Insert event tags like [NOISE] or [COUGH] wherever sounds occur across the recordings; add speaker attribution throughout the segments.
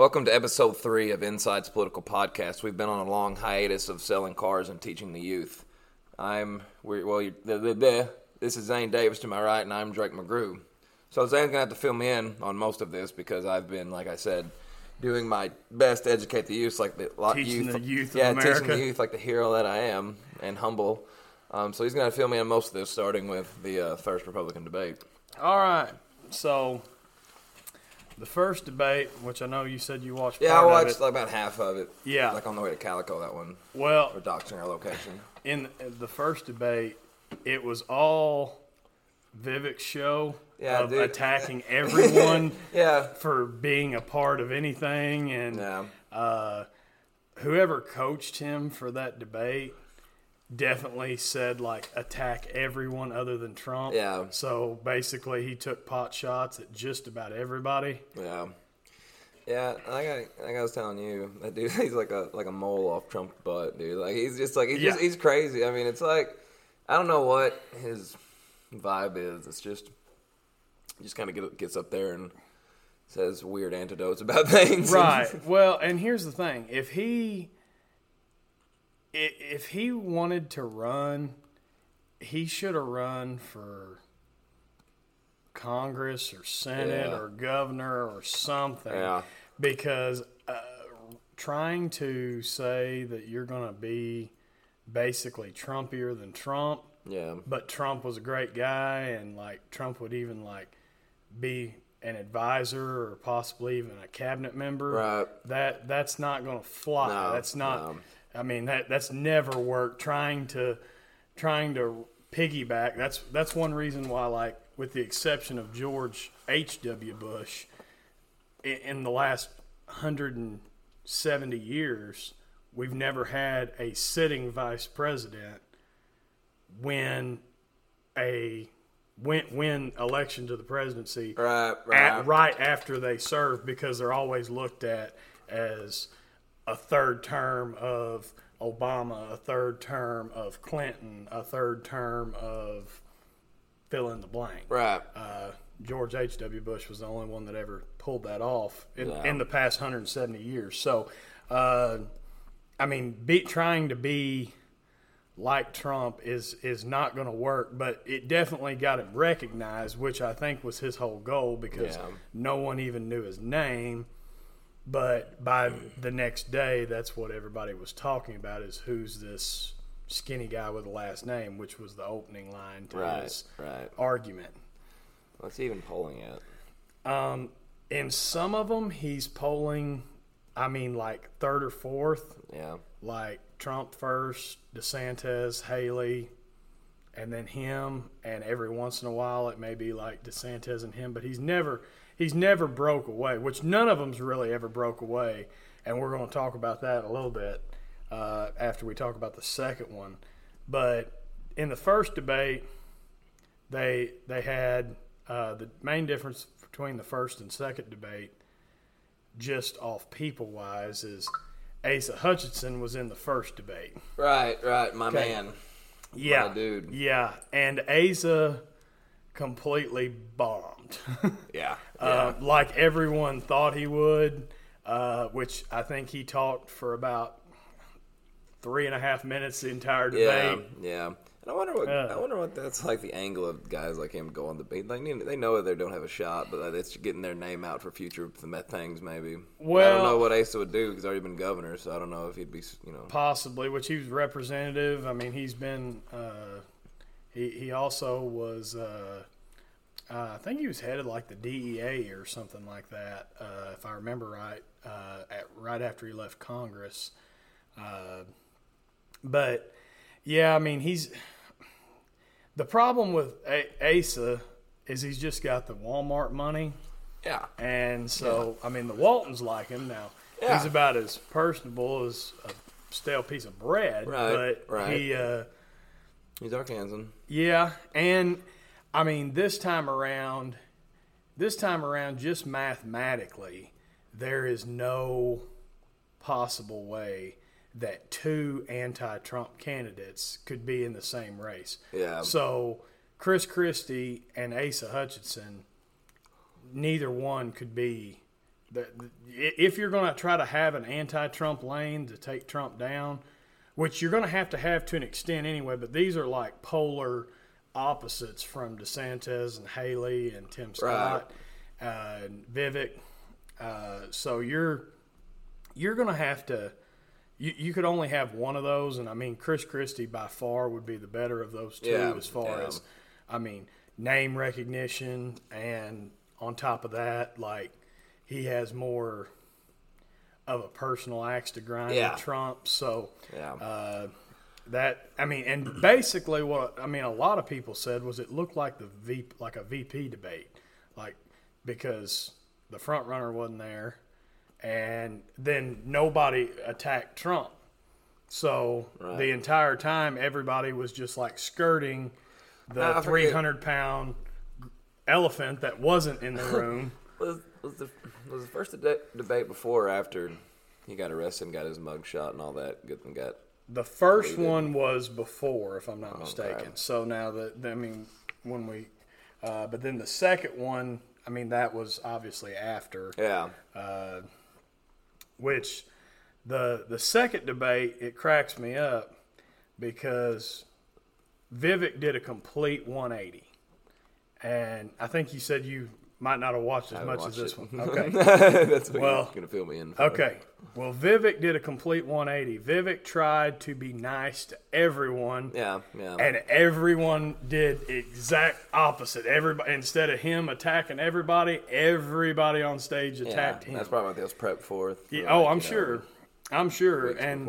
Speaker 1: Welcome to episode three of Inside's Political Podcast. We've been on a long hiatus of selling cars and teaching the youth. I'm we're, well. this is Zane Davis to my right, and I'm Drake McGrew. So Zane's gonna have to fill me in on most of this because I've been, like I said, doing my best to educate the youth, like the
Speaker 2: Teaching
Speaker 1: youth,
Speaker 2: the youth of
Speaker 1: yeah, teaching the youth like the hero that I am and humble. Um, so he's gonna fill me in on most of this, starting with the uh, first Republican debate.
Speaker 2: All right. So the first debate, which I know you said you watched.
Speaker 1: Yeah, I watched like about half of it.
Speaker 2: Yeah.
Speaker 1: like on the way to Calico, that one,
Speaker 2: Well,
Speaker 1: or doxing our location.
Speaker 2: in the first debate, it was all Vivek's show
Speaker 1: Yeah,
Speaker 2: of
Speaker 1: dude.
Speaker 2: attacking [LAUGHS] everyone
Speaker 1: Yeah,
Speaker 2: for being a part of anything, and
Speaker 1: yeah.
Speaker 2: uh, whoever coached him for that debate definitely said like attack everyone other than Trump.
Speaker 1: Yeah.
Speaker 2: So basically, he took pot shots at just about everybody.
Speaker 1: Yeah, yeah. Like I, like I was telling you, that dude, [LAUGHS] he's like a like a mole off Trump's butt, dude. Like he's just like he's just he's crazy. I mean, it's like I don't know what his vibe is. It's just he just kind of get, gets up there and says weird antidotes about [LAUGHS] things.
Speaker 2: Right. Well, and here's the thing: if he if he wanted to run, he should have run for Congress or Senate
Speaker 1: Yeah.
Speaker 2: or governor or something.
Speaker 1: Yeah.
Speaker 2: Because uh, trying to say that you're going to be basically Trumpier than Trump,
Speaker 1: yeah,
Speaker 2: but Trump was a great guy, and like Trump would even like be an advisor or possibly even a cabinet member.
Speaker 1: Right.
Speaker 2: That that's not going to fly.
Speaker 1: No,
Speaker 2: that's not.
Speaker 1: no.
Speaker 2: I mean that that's never worked. Trying to trying to piggyback. That's that's one reason why, like, with the exception of George H. W. Bush, in, in the last hundred and seventy years, we've never had a sitting vice president win a win win election to the presidency
Speaker 1: right, right.
Speaker 2: at, right after they serve because they're always looked at as a third term of Obama, a third term of Clinton, a third term of fill in the blank.
Speaker 1: right.
Speaker 2: Uh, George H.W. Bush was the only one that ever pulled that off in, in the past 170 years. So, uh, I mean, be, trying to be like Trump is is not going to work, but it definitely got him recognized, which I think was his whole goal because
Speaker 1: Yeah.
Speaker 2: no one even knew his name. But by the next day, that's what everybody was talking about: is who's this skinny guy with a last name, which was the opening line to
Speaker 1: Right,
Speaker 2: his
Speaker 1: right.
Speaker 2: argument.
Speaker 1: What's he even polling at?
Speaker 2: Um, in some of them, he's polling. I mean, like third or fourth,
Speaker 1: Yeah,
Speaker 2: like Trump first, DeSantis, Haley, and then him. And every once in a while, it may be like DeSantis and him, but he's never he's never broke away. Which none of them's really ever broke away. And we're going to talk about that a little bit uh, after we talk about the second one. But in the first debate, they they had uh, the main difference between the first and second debate, just off people wise, is Asa Hutchinson was in the first debate.
Speaker 1: right, right. My
Speaker 2: Okay.
Speaker 1: man.
Speaker 2: Yeah,
Speaker 1: My dude.
Speaker 2: Yeah, and Asa completely bombed, [LAUGHS]
Speaker 1: Yeah,
Speaker 2: uh, like everyone thought he would. Uh, which I think he talked for about three and a half minutes the entire
Speaker 1: Yeah,
Speaker 2: debate.
Speaker 1: yeah. And I wonder what
Speaker 2: Yeah.
Speaker 1: I wonder what that's like. The angle of guys like him go on the beat. Like they know they don't have a shot, but it's getting their name out for future things. Maybe.
Speaker 2: Well, I
Speaker 1: don't know what Asa would do because he's already been governor, so I don't know if he'd be. You know.
Speaker 2: possibly, which he was representative. I mean, he's been. Uh, he he also was. Uh, uh, I think he was headed like the DEA or something like that, uh, if I remember right. Uh, at right after he left Congress, uh, but yeah, I mean he's. The problem with A- Asa is he's just got the Walmart money.
Speaker 1: Yeah.
Speaker 2: And so, I mean, the Waltons like him now.
Speaker 1: Yeah.
Speaker 2: He's about as personable as a stale piece of bread.
Speaker 1: Right,
Speaker 2: But
Speaker 1: right.
Speaker 2: he, uh,
Speaker 1: He's Arkansan.
Speaker 2: yeah. And I mean, this time around, this time around, just mathematically, there is no possible way that two anti-Trump candidates could be in the same race.
Speaker 1: Yeah.
Speaker 2: So Chris Christie and Asa Hutchinson, neither one could be the, the, if you're going to try to have an anti-Trump lane to take Trump down, which you're going to have to have to an extent anyway, but these are like polar opposites from DeSantis and Haley and Tim Scott uh, and Vivek. Uh, so you're you're going to have to. You, you could only have one of those, and I mean Chris Christie by far would be the better of those two
Speaker 1: Yeah,
Speaker 2: as far
Speaker 1: yeah.
Speaker 2: as I mean name recognition, and on top of that, like he has more of a personal axe to grind
Speaker 1: Yeah.
Speaker 2: with Trump. So
Speaker 1: Yeah.
Speaker 2: uh, that I mean, and basically what I mean, a lot of people said was it looked like the V like a VP debate, like because the front runner wasn't there, and then nobody attacked Trump. So
Speaker 1: Right.
Speaker 2: the entire time, everybody was just like skirting the three hundred pound elephant that wasn't in the [LAUGHS] room.
Speaker 1: Was the was the first de- debate before or after he got arrested and got his mug shot and all that? Good and got
Speaker 2: The first
Speaker 1: Deleted.
Speaker 2: one was before, if I'm not mistaken.
Speaker 1: Okay.
Speaker 2: So now that I mean, when we, uh, but then the second one, I mean, that was obviously after.
Speaker 1: yeah
Speaker 2: Which, the the second debate, it cracks me up because Vivek did a complete 180, and I think you said you might not have watched as much as this
Speaker 1: it.
Speaker 2: one. [LAUGHS] Okay.
Speaker 1: that's what [LAUGHS]
Speaker 2: Well,
Speaker 1: you're gonna fill me in. For.
Speaker 2: Okay. Well, Vivek did a complete 180. Vivek tried to be nice to everyone.
Speaker 1: Yeah, yeah.
Speaker 2: and everyone did exact opposite. Everybody instead of him attacking everybody, everybody on stage
Speaker 1: yeah,
Speaker 2: attacked him.
Speaker 1: that's probably what they was prepped for.
Speaker 2: Yeah,
Speaker 1: for,
Speaker 2: oh, I'm
Speaker 1: you know,
Speaker 2: sure. I'm sure. And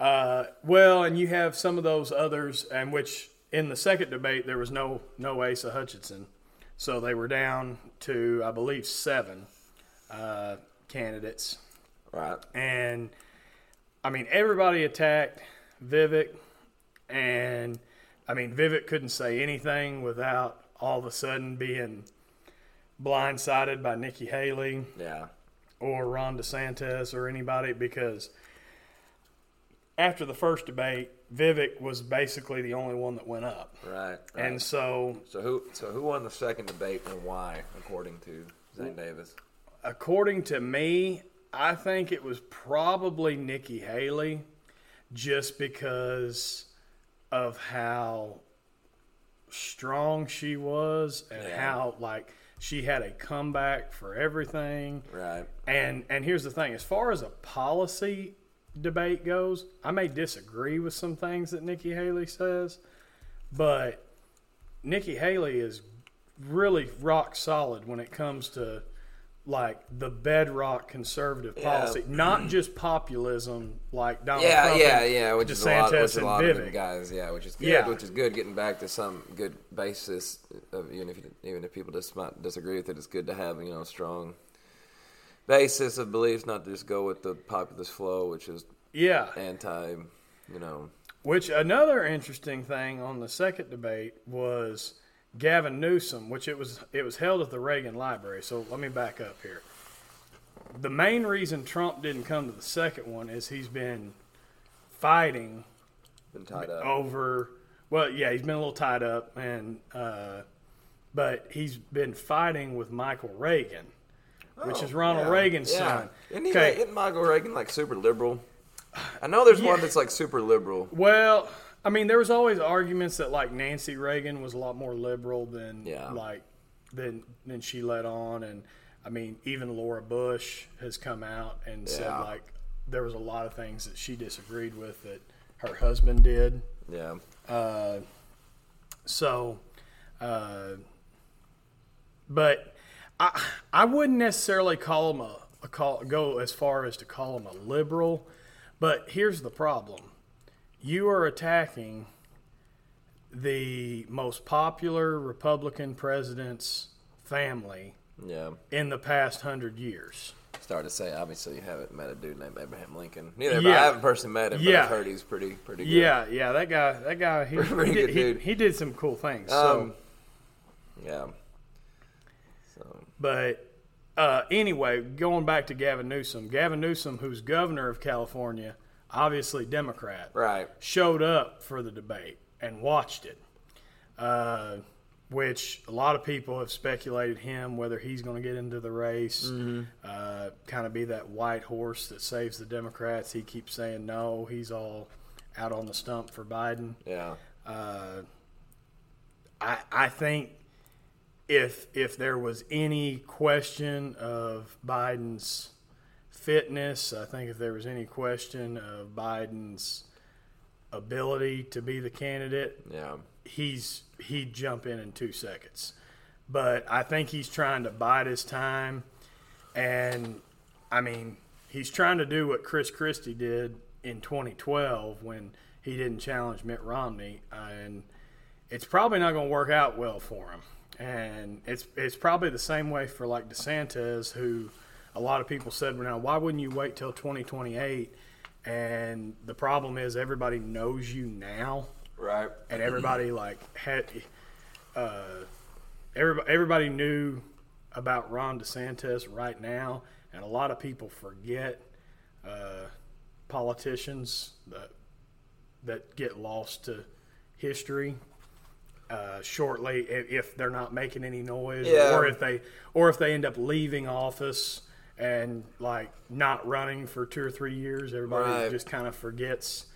Speaker 2: uh, well, and you have some of those others, and which in the second debate there was no no Asa Hutchinson, so they were down to I believe seven uh, candidates
Speaker 1: Right.
Speaker 2: and I mean everybody attacked Vivek, and I mean Vivek couldn't say anything without all of a sudden being blindsided by Nikki Haley
Speaker 1: Yeah.
Speaker 2: or Ron DeSantis or anybody because after the first debate, Vivek was basically the only one that went up,
Speaker 1: Right. right.
Speaker 2: and so
Speaker 1: so who so who won the second debate and why, according to Zane Davis?
Speaker 2: according to me, I think it was probably Nikki Haley just because of how strong she was and
Speaker 1: Yeah.
Speaker 2: how like she had a comeback for everything.
Speaker 1: Right.
Speaker 2: And and here's the thing, as far as a policy debate goes, I may disagree with some things that Nikki Haley says, but Nikki Haley is really rock solid when it comes to like the bedrock conservative
Speaker 1: Yeah.
Speaker 2: policy, not just populism like Donald
Speaker 1: Yeah,
Speaker 2: Trump
Speaker 1: yeah,
Speaker 2: and
Speaker 1: yeah. Which is a lot, which a lot of them guys. Yeah, which is good.
Speaker 2: Yeah.
Speaker 1: Which is good. Getting back to some good basis of even if you, even if people just might disagree with it, it's good to have you know strong basis of beliefs, not to just go with the populist flow, which is
Speaker 2: Yeah.
Speaker 1: anti, you know.
Speaker 2: Which another interesting thing on the second debate was Gavin Newsom, which it was it was held at the Reagan Library. So let me back up here. The main reason Trump didn't come to the second one is he's been fighting
Speaker 1: Been tied up.
Speaker 2: over. Well, yeah, he's been a little tied up, and uh, but he's been fighting with Michael Reagan, which is Ronald
Speaker 1: Oh, Yeah,
Speaker 2: Reagan's
Speaker 1: yeah.
Speaker 2: son.
Speaker 1: Isn't, he,
Speaker 2: Okay.
Speaker 1: like, isn't Michael Reagan like super liberal? I know there's one that's like super liberal.
Speaker 2: Well, I mean, there was always arguments that like Nancy Reagan was a lot more liberal than
Speaker 1: Yeah.
Speaker 2: like than than she let on, and I mean, even Laura Bush has come out and said like there was a lot of things that she disagreed with that her husband did.
Speaker 1: Yeah.
Speaker 2: So, uh, but I I wouldn't necessarily call him a, a call go as far as to call him a liberal. But here's the problem: you are attacking the most popular Republican president's family
Speaker 1: Yeah.
Speaker 2: in the past hundred years.
Speaker 1: Started to say, obviously, you haven't met a dude named Abraham Lincoln. Neither have
Speaker 2: Yeah.
Speaker 1: I haven't personally met him, but
Speaker 2: Yeah.
Speaker 1: I've heard he's pretty, pretty good.
Speaker 2: Yeah, yeah, that guy, that guy, he, [LAUGHS]
Speaker 1: Pretty
Speaker 2: he, did,
Speaker 1: good
Speaker 2: he,
Speaker 1: dude.
Speaker 2: he did some cool things. So.
Speaker 1: Um, yeah.
Speaker 2: But uh, anyway, going back to Gavin Newsom, Gavin Newsom, who's governor of California, obviously Democrat,
Speaker 1: right.
Speaker 2: showed up for the debate and watched it. Uh, which a lot of people have speculated him whether he's going to get into the race,
Speaker 1: Mm-hmm.
Speaker 2: uh, kind of be that white horse that saves the Democrats. He keeps saying no. He's all out on the stump for Biden.
Speaker 1: Yeah.
Speaker 2: Uh, I I think if if there was any question of Biden's fitness, I think if there was any question of Biden's ability to be the candidate,
Speaker 1: Yeah.
Speaker 2: he's he'd jump in in two seconds. But I think he's trying to bide his time, and I mean he's trying to do what Chris Christie did in 2012 when he didn't challenge Mitt Romney, and it's probably not going to work out well for him. And it's it's probably the same way for like DeSantis, who a lot of people said, "Well, now why wouldn't you wait till 2028?" And the problem is everybody knows you now
Speaker 1: Right.
Speaker 2: and everybody like had uh, everybody, everybody knew about Ron DeSantis right now, and a lot of people forget uh, politicians that that get lost to history uh, shortly if, if they're not making any noise,
Speaker 1: Yeah.
Speaker 2: or if they or if they end up leaving office and like not running for two or three years. Everybody
Speaker 1: Right.
Speaker 2: just kind of forgets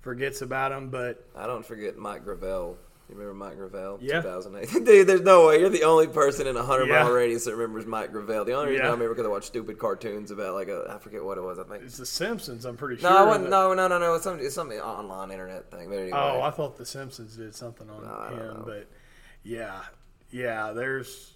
Speaker 2: forgets about them, but.
Speaker 1: I don't forget Mike Gravel. You remember Mike Gravel?
Speaker 2: Yeah.
Speaker 1: 2008. [LAUGHS] Dude, there's no way. You're the only person in a 100
Speaker 2: Yeah.
Speaker 1: mile radius that remembers Mike Gravel. The only reason
Speaker 2: Yeah.
Speaker 1: I remember because I watched stupid cartoons about, like, a, I forget what it was, I think.
Speaker 2: It's The Simpsons. I'm pretty sure.
Speaker 1: No, I wasn't, no, no, no, no. It's some, it's some online internet thing. But anyway.
Speaker 2: Oh, I thought The Simpsons did something on
Speaker 1: don't
Speaker 2: him, but yeah, yeah. There's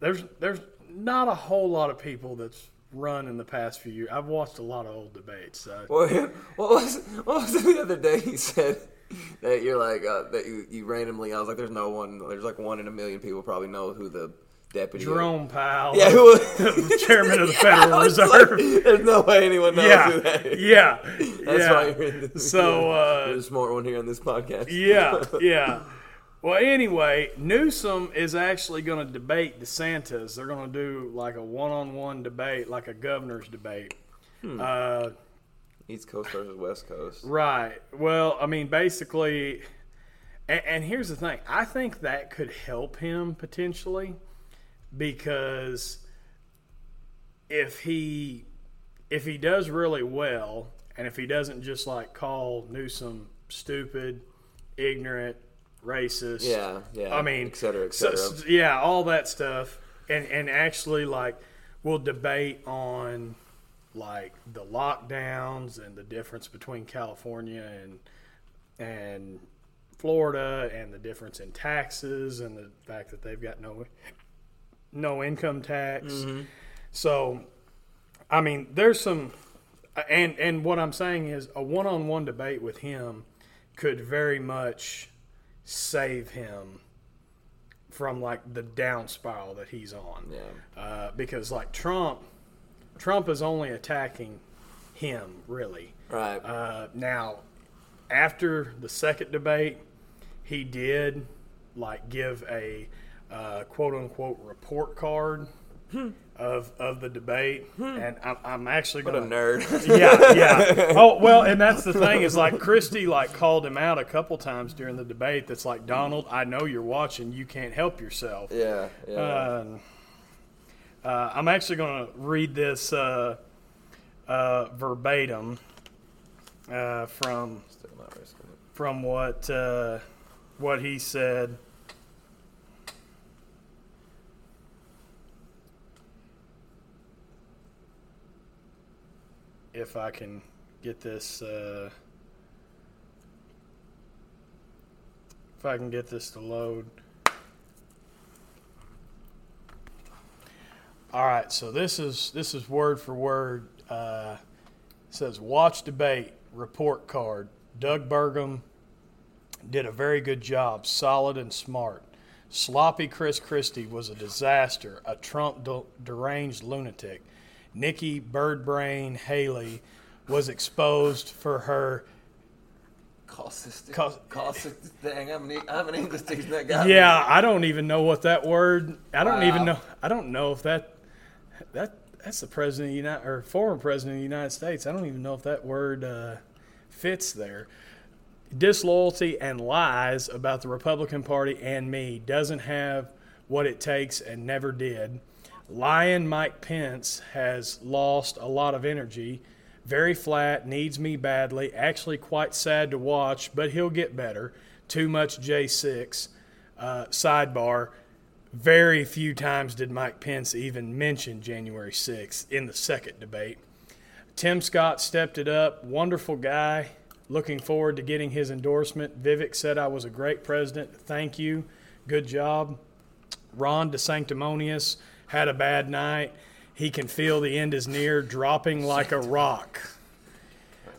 Speaker 2: there's there's not a whole lot of people that's run in the past few years. I've watched a lot of old debates. Uh,
Speaker 1: Well, [LAUGHS] what was what was it the other day? He said [LAUGHS] that you're like uh, that you, you randomly. I was like, there's no one. There's like one in a million people probably know who the deputy. is.
Speaker 2: Jerome Powell,
Speaker 1: Yeah, who was
Speaker 2: chairman of the [LAUGHS]
Speaker 1: Yeah,
Speaker 2: Federal Reserve.
Speaker 1: like, there's no way anyone knows
Speaker 2: yeah,
Speaker 1: who that is.
Speaker 2: yeah,
Speaker 1: That's
Speaker 2: yeah.
Speaker 1: why you're in this.
Speaker 2: So, uh,
Speaker 1: you're the smart one here on this podcast.
Speaker 2: Yeah, [LAUGHS] yeah. Well, anyway, Newsom is actually going to debate DeSantis. They're going to do like a one-on-one debate, like a governor's debate. Uh,
Speaker 1: East Coast versus West Coast.
Speaker 2: right. Well, I mean, basically, and, and here's the thing: I think that could help him potentially because if he if he does really well, and if he doesn't just like call Newsom stupid, ignorant, racist,
Speaker 1: Yeah, yeah.
Speaker 2: I mean,
Speaker 1: et cetera, et cetera.
Speaker 2: so- yeah, all that stuff, and and actually like we'll debate on like the lockdowns and the difference between California and and Florida and the difference in taxes and the fact that they've got no no income tax.
Speaker 1: Mm-hmm.
Speaker 2: So, I mean, there's some, and and what I'm saying is a one-on-one debate with him could very much save him from like the down spiral that he's on.
Speaker 1: Yeah.
Speaker 2: Uh, because like Trump, Trump is only attacking him really.
Speaker 1: Right.
Speaker 2: Uh, now, after the second debate, he did like give a uh, quote unquote report card of of the debate, and I'm, I'm actually
Speaker 1: what a
Speaker 2: going to
Speaker 1: nerd. [LAUGHS]
Speaker 2: yeah, yeah. [LAUGHS] Oh well, and that's the thing is like Christie like called him out a couple times during the debate. That's like Donald, I know you're watching. You can't help yourself.
Speaker 1: yeah. Yeah.
Speaker 2: Um, uh, I'm actually going to read this uh, uh, verbatim uh, from
Speaker 1: Still not risking it.
Speaker 2: from what uh, what he said. If I can get this, uh, if I can get this to load. All right, so this is this is word for word. Uh, it says watch debate report card. Doug Burgum did a very good job, solid and smart. Sloppy Chris Christie was a disaster, a Trump de- deranged lunatic. Nikki Birdbrain Haley was exposed for her.
Speaker 1: Caustic.
Speaker 2: Cause-
Speaker 1: caustic. Dang, I'm an, I'm an English teacher. That guy.
Speaker 2: Yeah, I don't even know what that word. I don't even know. I don't know if that that that's the president of the United or former president of the United States. I don't even know if that word uh, fits there. disloyalty and lies about the Republican Party and me doesn't have what it takes and never did. Lion Mike Pence has lost a lot of energy. Very flat, needs me badly. Actually, quite sad to watch, but he'll get better. Too much J6. Uh, sidebar very few times did Mike Pence even mention January 6th in the second debate. Tim Scott stepped it up. Wonderful guy. Looking forward to getting his endorsement. Vivek said I was a great president. Thank you. Good job. Ron DeSanctimonious had a bad night. He can feel the end is near, dropping like a rock.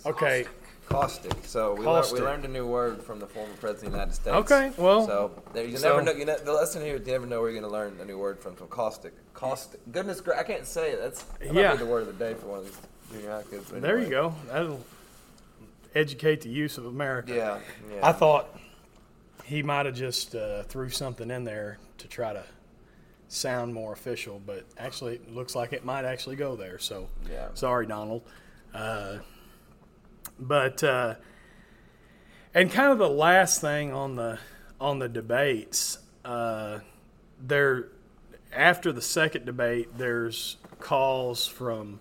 Speaker 2: Okay.
Speaker 1: Caustic. So we, we learned a new word from the former president of the United States.
Speaker 2: Okay, well,
Speaker 1: so there- you
Speaker 2: so-
Speaker 1: never know. You know. The lesson here is you never know where you're going to learn a new word from. So caustic. Caustic. Goodness, gra- I can't say it. That's that might
Speaker 2: Yeah.
Speaker 1: be the word of the day for one of these junior high kids.
Speaker 2: There you
Speaker 1: anyway.
Speaker 2: go. That'll educate the use of America.
Speaker 1: Yeah. yeah.
Speaker 2: I thought he might have just uh, threw something in there to try to sound more official, but actually, it looks like it might actually go there. So,
Speaker 1: Yeah.
Speaker 2: sorry, Donald. Uh, but uh, and kind of the last thing on the on the debates, uh, there after the second debate, there's calls from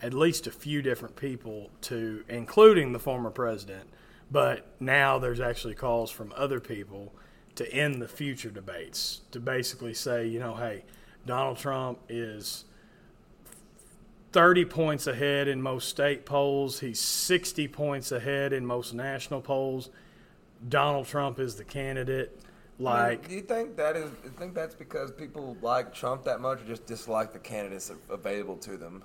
Speaker 2: at least a few different people to, including the former president, but now there's actually calls from other people to end the future debates to basically say, you know, hey, Donald Trump is 30 points ahead in most state polls. He's 60 points ahead in most national polls. Donald Trump is the candidate. Like,
Speaker 1: do you think that is? You think that's because people like Trump that much, or just dislike the candidates available to them?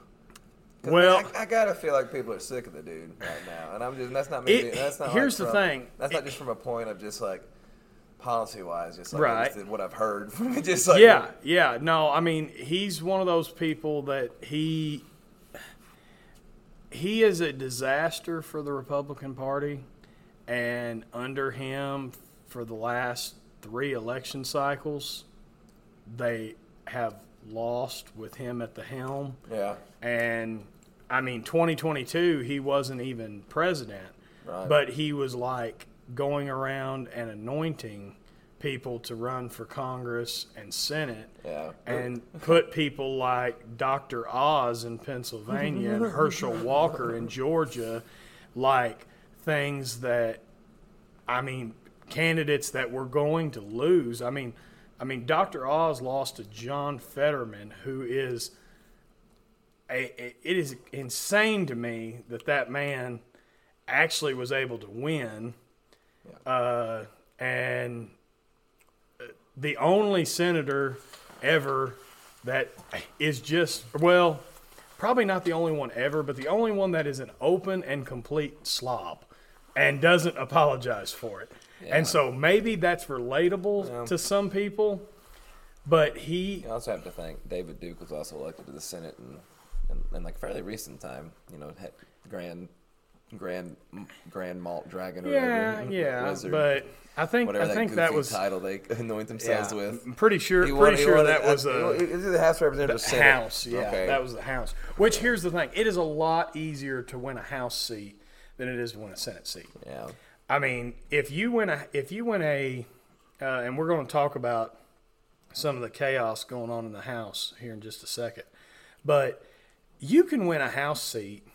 Speaker 2: Well-
Speaker 1: I, I gotta feel like people are sick of the dude right now, and I'm just that's not me.
Speaker 2: It-
Speaker 1: that's not.
Speaker 2: here's
Speaker 1: like
Speaker 2: the thing.
Speaker 1: That's not
Speaker 2: It-
Speaker 1: just from a point of just like policy wise, just like
Speaker 2: Right.
Speaker 1: just what I've heard. [LAUGHS] just like
Speaker 2: yeah, yeah. No, I mean, he's one of those people that he he is a disaster for the Republican Party, and under him for the last three election cycles, they have lost with him at the helm.
Speaker 1: yeah,
Speaker 2: And I mean, 2022, he wasn't even president,
Speaker 1: Right.
Speaker 2: but he was like going around and anointing people to run for Congress and Senate.
Speaker 1: yeah,
Speaker 2: And put people like Dr. Oz in Pennsylvania and Herschel [LAUGHS] Walker in Georgia, like things that, I mean, candidates that were going to lose. I mean, I mean, Dr. Oz lost to John Fetterman, who is a, it is insane to me that that man actually was able to win. Uh, and the only senator ever that is just well, probably not the only one ever, but the only one that is an open and complete slob and doesn't apologize for it.
Speaker 1: Yeah.
Speaker 2: And so maybe that's relatable
Speaker 1: Yeah.
Speaker 2: to some people, but he
Speaker 1: You also have to think David Duke was also elected to the Senate in, in, in like fairly recent time. You know, had grand, grand, grand malt dragon or
Speaker 2: yeah,
Speaker 1: whatever. [LAUGHS]
Speaker 2: yeah,
Speaker 1: Wizard,
Speaker 2: but I think
Speaker 1: whatever
Speaker 2: I think
Speaker 1: goofy
Speaker 2: that was the
Speaker 1: title they [LAUGHS] anoint themselves
Speaker 2: yeah,
Speaker 1: with.
Speaker 2: I'm pretty sure
Speaker 1: He
Speaker 2: pretty
Speaker 1: he
Speaker 2: sure that was a
Speaker 1: Is it the House or
Speaker 2: The House, yeah,
Speaker 1: Okay.
Speaker 2: that was the House. Which here's the thing: it is a lot easier to win a House seat than it is to win a Senate seat.
Speaker 1: Yeah.
Speaker 2: I mean, if you win a, if you win a, uh, and we're going to talk about some of the chaos going on in the House here in just a second, but you can win a House seat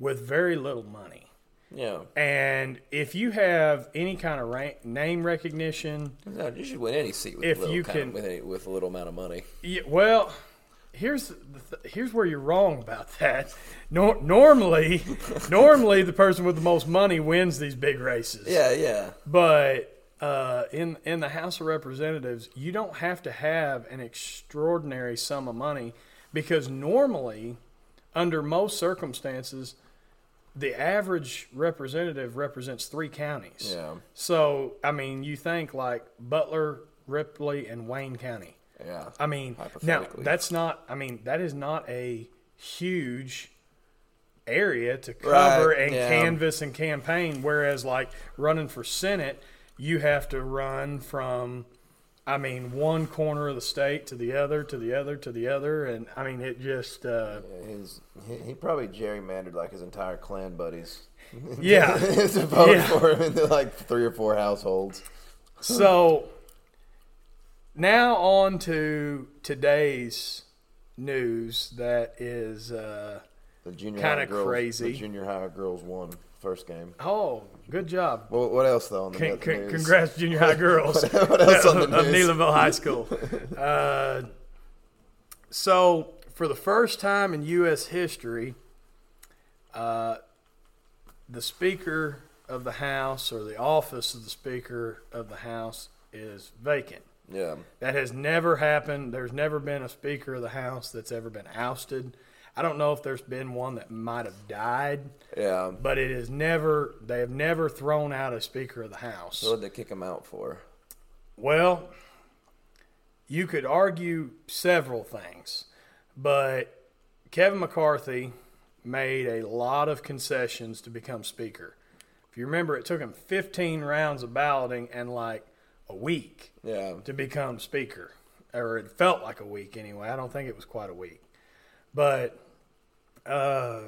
Speaker 2: with very little money.
Speaker 1: Yeah.
Speaker 2: And if you have any kind of rank, name recognition,
Speaker 1: No, you should win any seat with
Speaker 2: If
Speaker 1: a little
Speaker 2: you
Speaker 1: kind of-
Speaker 2: can-
Speaker 1: with, any, with a little amount of money.
Speaker 2: Yeah, well, here's the th- here's where you're wrong about [LAUGHS] that. Nor- normally, [LAUGHS] normally the person with the most money wins these big races.
Speaker 1: Yeah, yeah.
Speaker 2: But uh, in in the House of Representatives, you don't have to have an extraordinary sum of money because normally, under most circumstances, the average representative represents three counties.
Speaker 1: Yeah.
Speaker 2: So I mean, you think like Butler, Ripley, and Wayne County.
Speaker 1: Yeah.
Speaker 2: I mean, now that's not. I mean, that is not a huge area to cover
Speaker 1: Right,
Speaker 2: and
Speaker 1: yeah.
Speaker 2: canvas and campaign. Whereas, like running for Senate, you have to run from. I mean, one corner of the state to the other, to the other, to the other, and I mean, it just. Uh,
Speaker 1: His, he, he probably gerrymandered like his entire clan buddies. [LAUGHS]
Speaker 2: Yeah. [LAUGHS]
Speaker 1: to vote
Speaker 2: Yeah.
Speaker 1: for him into like three or four households.
Speaker 2: So now on to today's news that is uh,
Speaker 1: The junior
Speaker 2: Kinda crazy.
Speaker 1: The junior high girls won first game.
Speaker 2: oh good job
Speaker 1: Well, what else though on the
Speaker 2: Con-
Speaker 1: net
Speaker 2: con-
Speaker 1: news?
Speaker 2: congrats junior high girls [LAUGHS]
Speaker 1: what else on the news? of?
Speaker 2: Neelanville High [LAUGHS] School uh, so for the first time in U.S. history uh, the Speaker of the House or the office of the Speaker of the House is vacant
Speaker 1: Yeah,
Speaker 2: That has never happened. There's never been a Speaker of the House that's ever been ousted. I don't know if there's been one that might have died,
Speaker 1: yeah.
Speaker 2: but it is never. They have never thrown out a Speaker of the House.
Speaker 1: What did they kick him out for?
Speaker 2: Well, you could argue several things, but Kevin McCarthy made a lot of concessions to become Speaker. If you remember, it took him 15 rounds of balloting and like a week
Speaker 1: Yeah,
Speaker 2: to become speaker, or it felt like a week anyway. I don't think it was quite a week, but uh,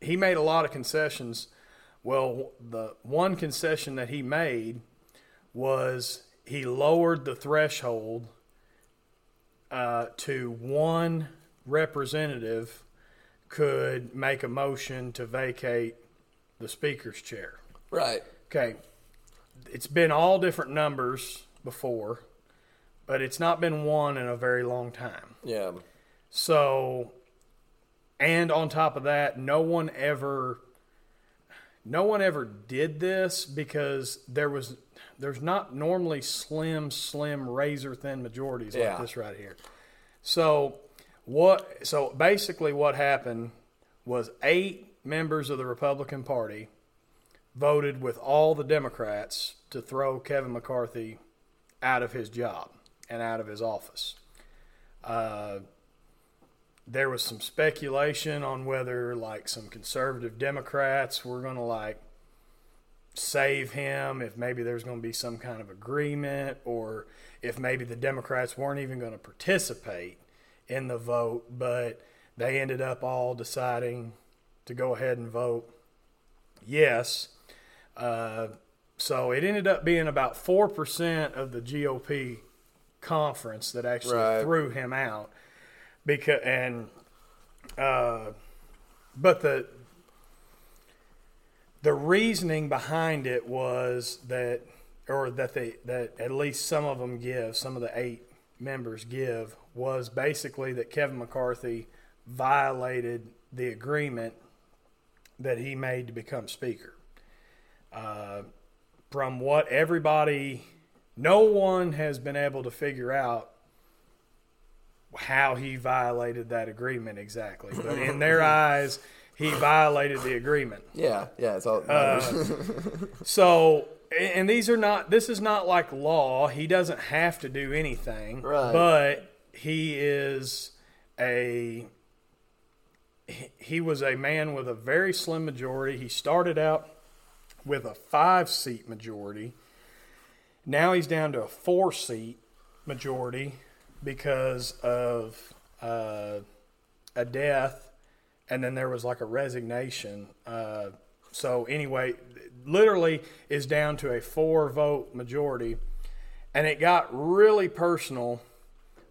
Speaker 2: he made a lot of concessions. Well, the one concession that he made was he lowered the threshold uh, to one representative could make a motion to vacate the speaker's chair.
Speaker 1: right.
Speaker 2: Okay. It's been all different numbers before, but it's not been one in a very long time.
Speaker 1: Yeah,
Speaker 2: So, and on top of that, no one ever no one ever did this because there was there's not normally slim slim razor thin majorities
Speaker 1: Yeah.
Speaker 2: like this right here. So, what so basically what happened was eight members of the Republican Party voted with all the Democrats to throw Kevin McCarthy out of his job and out of his office. Uh, there was some speculation on whether like some conservative Democrats were going to like save him if maybe there's going to be some kind of agreement or if maybe the Democrats weren't even going to participate in the vote but they ended up all deciding to go ahead and vote yes uh, so it ended up being about 4% of the GOP conference that actually
Speaker 1: Right.
Speaker 2: threw him out because and uh, but the the reasoning behind it was that or that they that at least some of them give some of the eight members give was basically that Kevin McCarthy violated the agreement that he made to become speaker. Uh, from what everybody no one has been able to figure out how he violated that agreement exactly. But in their [LAUGHS] eyes, he violated the agreement.
Speaker 1: yeah, yeah. It's all.
Speaker 2: Uh, So, and these are not, this is not like law. He doesn't have to do anything.
Speaker 1: Right.
Speaker 2: But he is a, he- he was a man with a very slim majority. He started out with a five seat majority. Now he's down to a four seat majority because of uh, a death, and then there was like a resignation. Uh, so anyway, literally is down to a four vote majority, and it got really personal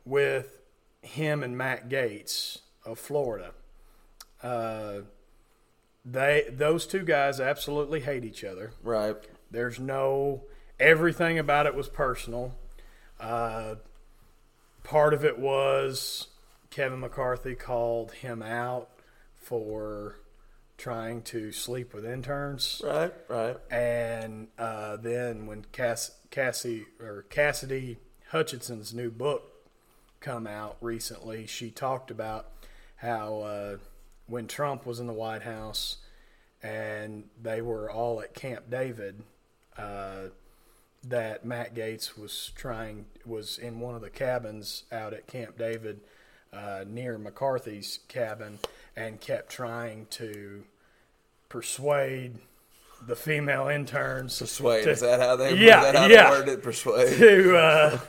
Speaker 2: with him and Matt Gaetz of Florida. Uh, they those two guys absolutely hate each other.
Speaker 1: right.
Speaker 2: There's no everything about it was personal. Uh, part of it was Kevin McCarthy called him out for trying to sleep with interns,
Speaker 1: Right. Right.
Speaker 2: and uh, then when Cass, Cassie or Cassidy Hutchinson's new book come out recently, she talked about how uh, when Trump was in the White House and they were all at Camp David, uh, that Matt Gaetz was trying was in one of the cabins out at Camp David uh, near McCarthy's cabin and kept trying to persuade the female interns
Speaker 1: Persuade.
Speaker 2: to-
Speaker 1: is that how they?
Speaker 2: Yeah,
Speaker 1: that how
Speaker 2: yeah.
Speaker 1: they worded it? Persuade.
Speaker 2: to uh,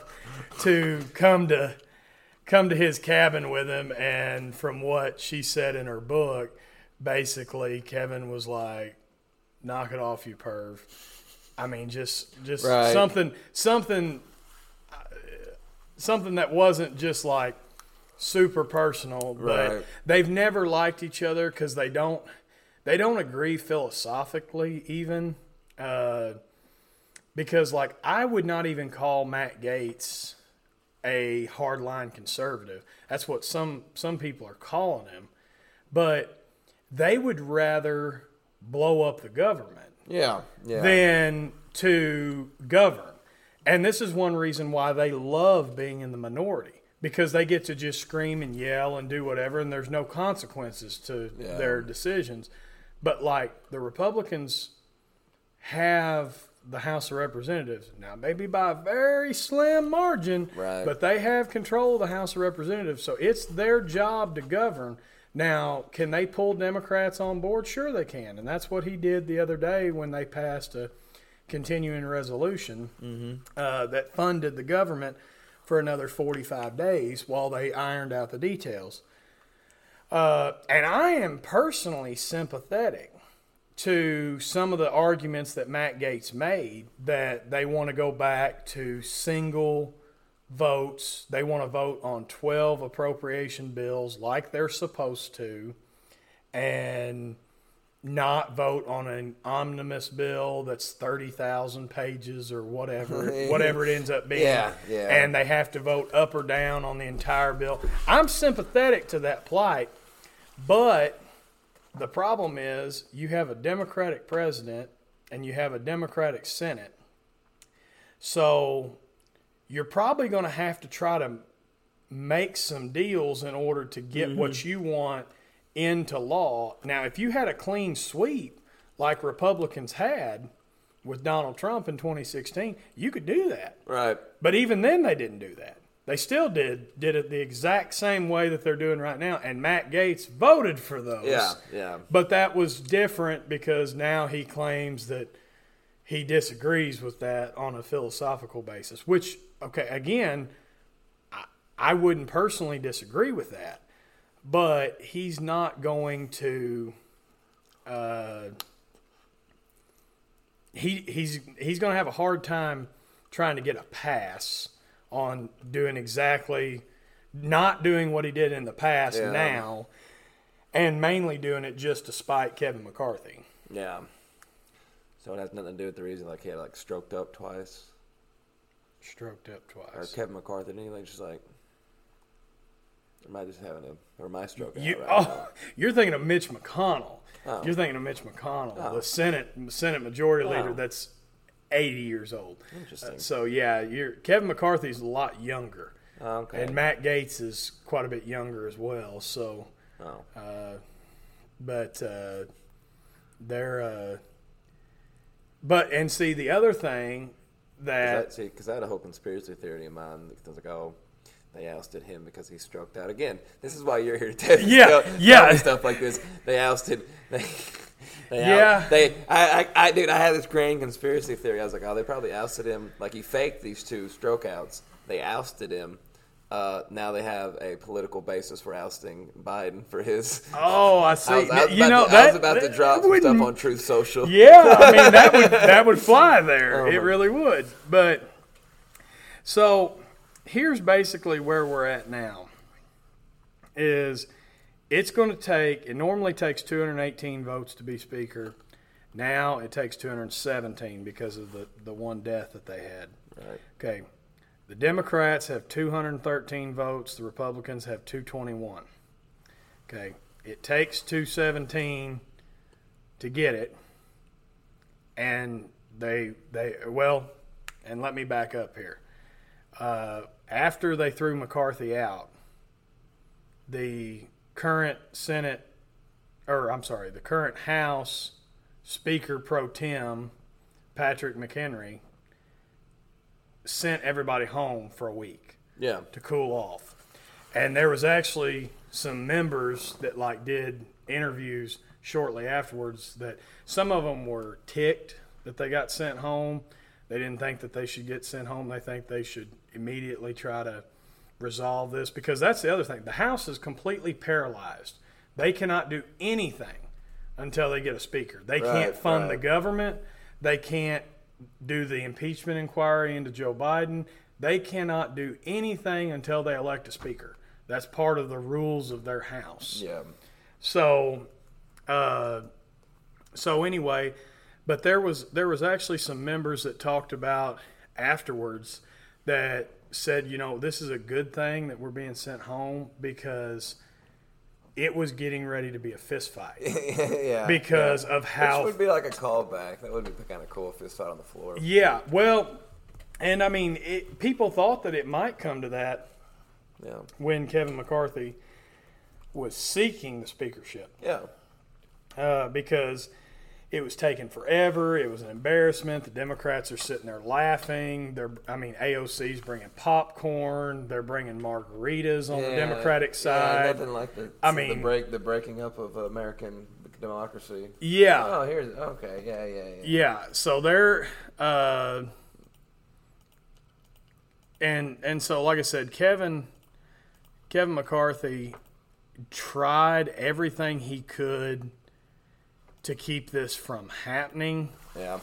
Speaker 2: to come to come to his cabin with him, and from what she said in her book, basically Kevin was like, "Knock it off, you perv." I mean, just just
Speaker 1: Right.
Speaker 2: something something something that wasn't just like super personal, but
Speaker 1: Right.
Speaker 2: they've never liked each other because they don't they don't agree philosophically even. Uh, because like I would not even call Matt Gaetz a hardline conservative. That's what some some people are calling him. But they would rather blow up the government
Speaker 1: Yeah. Yeah.
Speaker 2: than to govern. And this is one reason why they love being in the minority because they get to just scream and yell and do whatever, and there's no consequences to
Speaker 1: Yeah.
Speaker 2: their decisions. But like the Republicans have the House of Representatives now, maybe by a very slim margin,
Speaker 1: Right.
Speaker 2: but they have control of the House of Representatives, so it's their job to govern. Now, can they pull Democrats on board? Sure, they can, and that's what he did the other day when they passed a continuing resolution uh, that funded the government for another 45 days while they ironed out the details. Uh, and I am personally sympathetic to some of the arguments that Matt Gaetz made that they want to go back to single votes. They want to vote on 12 appropriation bills like they're supposed to and not vote on an omnibus bill that's 30,000 pages or whatever [LAUGHS] whatever it ends up being.
Speaker 1: Yeah, yeah.
Speaker 2: And they have to vote up or down on the entire bill. I'm sympathetic to that plight, but the problem is you have a Democratic president and you have a Democratic Senate. So you're probably going to have to try to make some deals in order to get what mm-hmm. you want into law. Now, if you had a clean sweep like Republicans had with Donald Trump in 2016, you could do that.
Speaker 1: right.
Speaker 2: But even then, they didn't do that. They still did did it the exact same way that they're doing right now. And Matt Gaetz voted for those.
Speaker 1: Yeah. Yeah.
Speaker 2: But that was different because now he claims that he disagrees with that on a philosophical basis. Which, okay, again, I, I wouldn't personally disagree with that, but he's not going to. Uh, he he's he's going to have a hard time trying to get a pass on doing exactly not doing what he did in the past
Speaker 1: Yeah.
Speaker 2: now and mainly doing it just to spite Kevin McCarthy.
Speaker 1: Yeah. So it has nothing to do with the reason like he had like stroked up twice,
Speaker 2: Stroked up twice. or.
Speaker 1: Kevin McCarthy. Didn't he like just like? Am I just having a or am I stroking
Speaker 2: You,
Speaker 1: right
Speaker 2: oh, [LAUGHS] you're thinking of Mitch McConnell.
Speaker 1: Oh.
Speaker 2: You're thinking of Mitch McConnell,
Speaker 1: Oh.
Speaker 2: the Senate Senate Majority
Speaker 1: Oh.
Speaker 2: Leader that's 80 years old.
Speaker 1: now? Interesting.
Speaker 2: So yeah, you're Kevin McCarthy's a lot younger,
Speaker 1: Oh, okay.
Speaker 2: and Matt Gaetz is quite a bit younger as well. So,
Speaker 1: oh.
Speaker 2: uh, but uh, they're. Uh, but and see the other thing that
Speaker 1: because I had a whole conspiracy theory in mind. I was like, oh, they ousted him because he stroked out. Again, this is why you're here to tell,
Speaker 2: Yeah,
Speaker 1: tell
Speaker 2: yeah.
Speaker 1: stuff like this. They ousted. They, they
Speaker 2: Yeah.
Speaker 1: Out, they, I, I, I, dude, I had this grand conspiracy theory. I was like, oh, they probably ousted him. Like he faked these two stroke outs. They ousted him. Uh, now they have a political basis for ousting Biden for his.
Speaker 2: oh I see
Speaker 1: I was, I was
Speaker 2: you know
Speaker 1: to,
Speaker 2: that
Speaker 1: I was about to drop some stuff on Truth Social.
Speaker 2: Yeah, I mean that would that would [LAUGHS] fly there.
Speaker 1: Oh,
Speaker 2: it really would. But so here's basically where we're at now. Is it's going to take it normally takes 218 votes to be speaker. Now it takes 217 because of the the one death that they had.
Speaker 1: Right.
Speaker 2: Okay. The Democrats have 213 votes, the Republicans have 221. Okay. It takes 217 to get it. And they they well, and let me back up here. Uh, after they threw McCarthy out, the current Senate or I'm sorry, the current House Speaker pro tem Patrick McHenry sent everybody home for a week
Speaker 1: Yeah.
Speaker 2: to cool off. And there was actually some members that like did interviews shortly afterwards that some of them were ticked that they got sent home. They didn't think that they should get sent home. They think they should immediately try to resolve this because that's the other thing. The House is completely paralyzed. They cannot do anything until they get a speaker. They
Speaker 1: Right,
Speaker 2: can't fund the government. They can't do the impeachment inquiry into Joe Biden. They cannot do anything until they elect a speaker. That's part of the rules of their house.
Speaker 1: Yeah.
Speaker 2: So, uh, so anyway, but there was there was actually some members that talked about afterwards that said, you know, this is a good thing that we're being sent home because it was getting ready to be a fist fight [LAUGHS]
Speaker 1: yeah.
Speaker 2: because
Speaker 1: yeah.
Speaker 2: of how
Speaker 1: Which would be like a callback. That would be kind of cool if it's fight on the floor.
Speaker 2: yeah well and i mean it, people thought that it might come to that
Speaker 1: Yeah.
Speaker 2: when kevin mccarthy was seeking the speakership
Speaker 1: Yeah.
Speaker 2: uh, because it was taking forever. It was an embarrassment. The Democrats are sitting there laughing. They're, I mean, AOC's bringing popcorn. They're bringing margaritas on the
Speaker 1: Yeah,
Speaker 2: Democratic
Speaker 1: yeah,
Speaker 2: side.
Speaker 1: nothing like the,
Speaker 2: I
Speaker 1: the
Speaker 2: mean-
Speaker 1: break the breaking up of American democracy.
Speaker 2: Yeah,
Speaker 1: Oh, here's okay. Yeah, yeah, yeah.
Speaker 2: yeah. So they're, uh, and and so like I said, Kevin, Kevin McCarthy tried everything he could to keep this from happening.
Speaker 1: Yeah.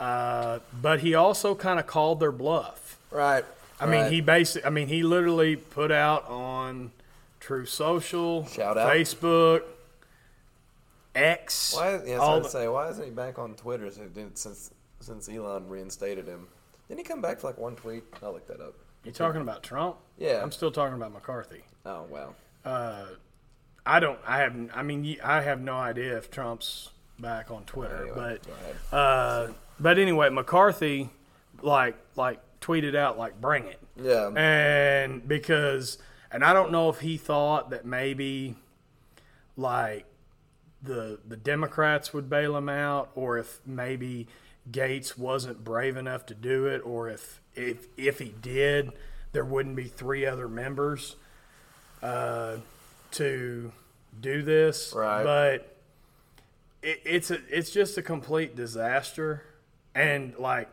Speaker 2: Uh, but he also kind of called their bluff.
Speaker 1: Right.
Speaker 2: I mean, he basically, I mean, he literally put out on Truth Social,
Speaker 1: Shout out.
Speaker 2: Facebook, X,
Speaker 1: Why?
Speaker 2: All
Speaker 1: I
Speaker 2: the-
Speaker 1: say, why isn't he back on Twitter since since, Elon reinstated him? Didn't he come back for like one tweet? I'll look that up.
Speaker 2: you talking about Trump?
Speaker 1: Yeah.
Speaker 2: I'm still talking about McCarthy.
Speaker 1: Oh wow.
Speaker 2: I don't, I have, I mean, I have no idea if Trump's back on Twitter,
Speaker 1: Anyway,
Speaker 2: but, uh, but anyway, McCarthy, like, like tweeted out, like, bring it.
Speaker 1: Yeah.
Speaker 2: and because and I don't know if he thought that maybe like the the Democrats would bail him out or if maybe Gaetz wasn't brave enough to do it or if if if he did there wouldn't be three other members uh, to do this
Speaker 1: Right.
Speaker 2: but it, it's a, it's just a complete disaster and like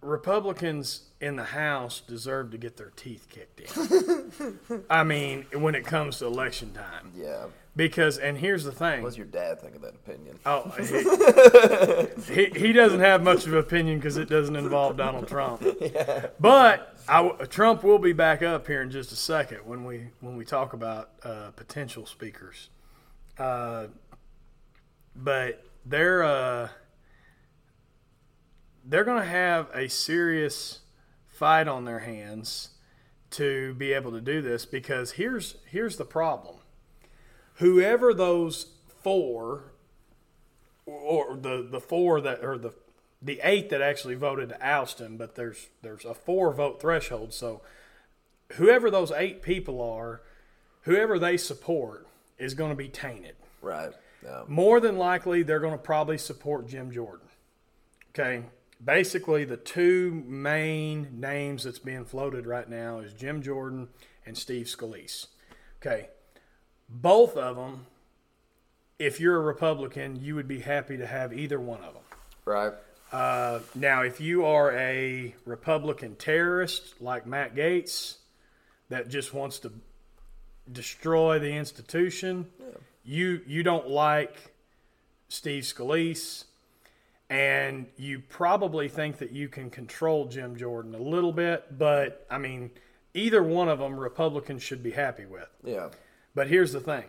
Speaker 2: Republicans in the House deserve to get their teeth kicked in. [LAUGHS] I mean, when it comes to election time,
Speaker 1: yeah.
Speaker 2: because and here's the thing.
Speaker 1: What does your dad think of that opinion?
Speaker 2: Oh, [LAUGHS] he, he, he doesn't have much of an opinion because it doesn't involve Donald Trump. [LAUGHS] Yeah. But I Trump will be back up here in just a second when we when we talk about uh, potential speakers. Uh, but they're uh, they're going to have a serious fight on their hands to be able to do this because here's here's the problem. Whoever those four or the the four that or the the eight that actually voted to oust him, but there's there's a four vote threshold. So whoever those eight people are, whoever they support is going to be tainted.
Speaker 1: Right. Yeah.
Speaker 2: More than likely, they're going to probably support Jim Jordan. Okay. Basically, the two main names that's being floated right now is Jim Jordan and Steve Scalise. Okay. Both of them, if you're a Republican, you would be happy to have either one of them.
Speaker 1: Right.
Speaker 2: Uh, now, if you are a Republican terrorist like Matt Gaetz that just wants to destroy the institution, you you don't like Steve Scalise, and you probably think that you can control Jim Jordan a little bit. But I mean, either one of them Republicans should be happy with.
Speaker 1: Yeah.
Speaker 2: But here's the thing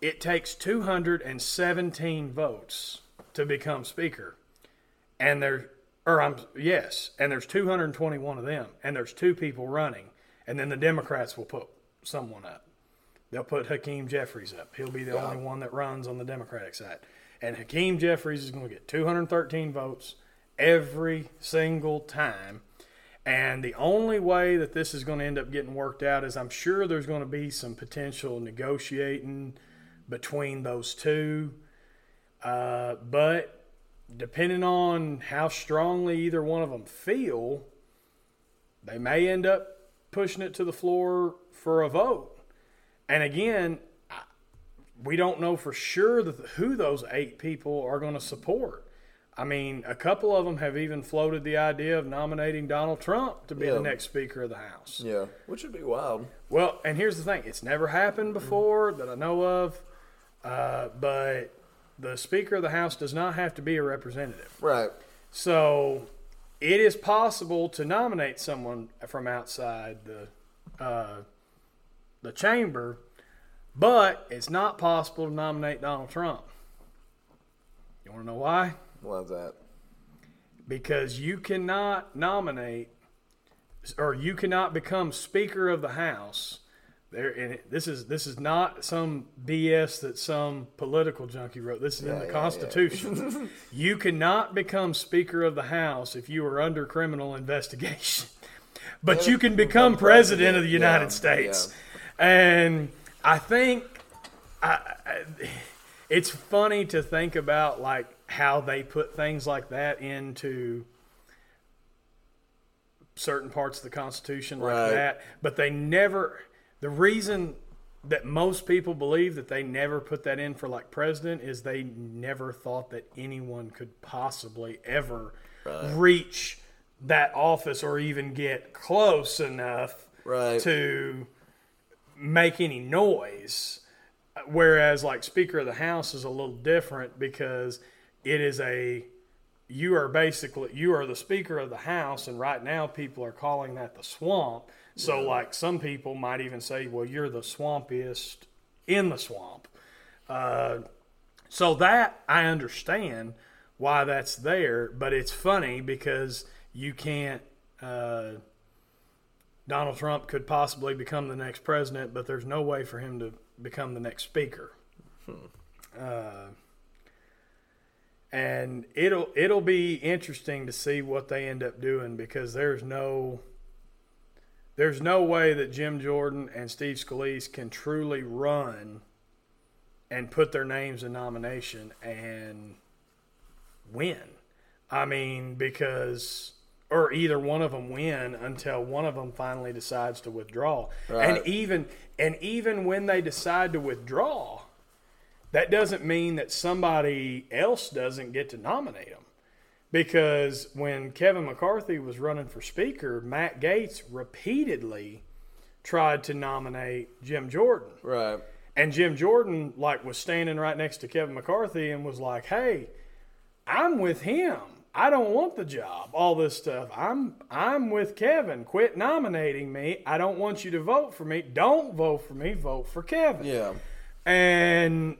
Speaker 2: it takes 217 votes to become Speaker. And there, or I'm, yes, and there's 221 of them, and there's two people running. And then the Democrats will put someone up. They'll put Hakeem Jeffries up. He'll be the only one that runs on the Democratic side. And Hakeem Jeffries is going to get 213 votes every single time. And the only way that this is going to end up getting worked out is I'm sure there's going to be some potential negotiating between those two. Uh, but depending on how strongly either one of them feel, they may end up pushing it to the floor for a vote. And again, we don't know for sure that who those eight people are going to support. I mean, a couple of them have even floated the idea of nominating Donald Trump to be
Speaker 1: Yeah.
Speaker 2: the next Speaker of the House.
Speaker 1: Yeah, which would be wild.
Speaker 2: Well, and here's the thing: it's never happened before that I know of, uh, but the Speaker of the House does not have to be a representative.
Speaker 1: Right.
Speaker 2: So it is possible to nominate someone from outside the uh, the chamber, but it's not possible to nominate Donald Trump. You want to know why?
Speaker 1: Why's that?
Speaker 2: Because you cannot nominate or you cannot become Speaker of the House. There, and it, this is this is not some BS that some political junkie wrote. This is in the
Speaker 1: yeah,
Speaker 2: Constitution. [LAUGHS] you cannot become Speaker of the House if you are under criminal investigation, but
Speaker 1: Yeah,
Speaker 2: you can become President of the United
Speaker 1: yeah,
Speaker 2: States. And I think I, I, it's funny to think about like how they put things like that into certain parts of the Constitution like
Speaker 1: Right.
Speaker 2: that, but they never. The reason that most people believe that they never put that in for like president is they never thought that anyone could possibly ever
Speaker 1: Right.
Speaker 2: reach that office or even get close enough
Speaker 1: Right.
Speaker 2: to make any noise. Whereas, like Speaker of the House is a little different because it is a you are basically you are the Speaker of the House, and right now people are calling that the swamp. So, like some people might even say, "Well, you're the swampiest in the swamp." Uh, so that I understand why that's there, but it's funny because you can't. Uh, Donald Trump could possibly become the next president, but there's no way for him to become the next speaker. Uh, and it'll it'll be interesting to see what they end up doing because there's no there's no way that Jim Jordan and Steve Scalise can truly run and put their names in nomination and win. I mean, because or either one of them win until one of them finally decides to withdraw.
Speaker 1: Right.
Speaker 2: And even and even when they decide to withdraw, that doesn't mean that somebody else doesn't get to nominate them. Because when Kevin McCarthy was running for speaker, Matt Gaetz repeatedly tried to nominate Jim Jordan.
Speaker 1: Right.
Speaker 2: And Jim Jordan like was standing right next to Kevin McCarthy and was like, "Hey, I'm with him. I don't want the job. All this stuff. I'm I'm with Kevin. Quit nominating me. I don't want you to vote for me. Don't vote for me. Vote for Kevin."
Speaker 1: Yeah.
Speaker 2: And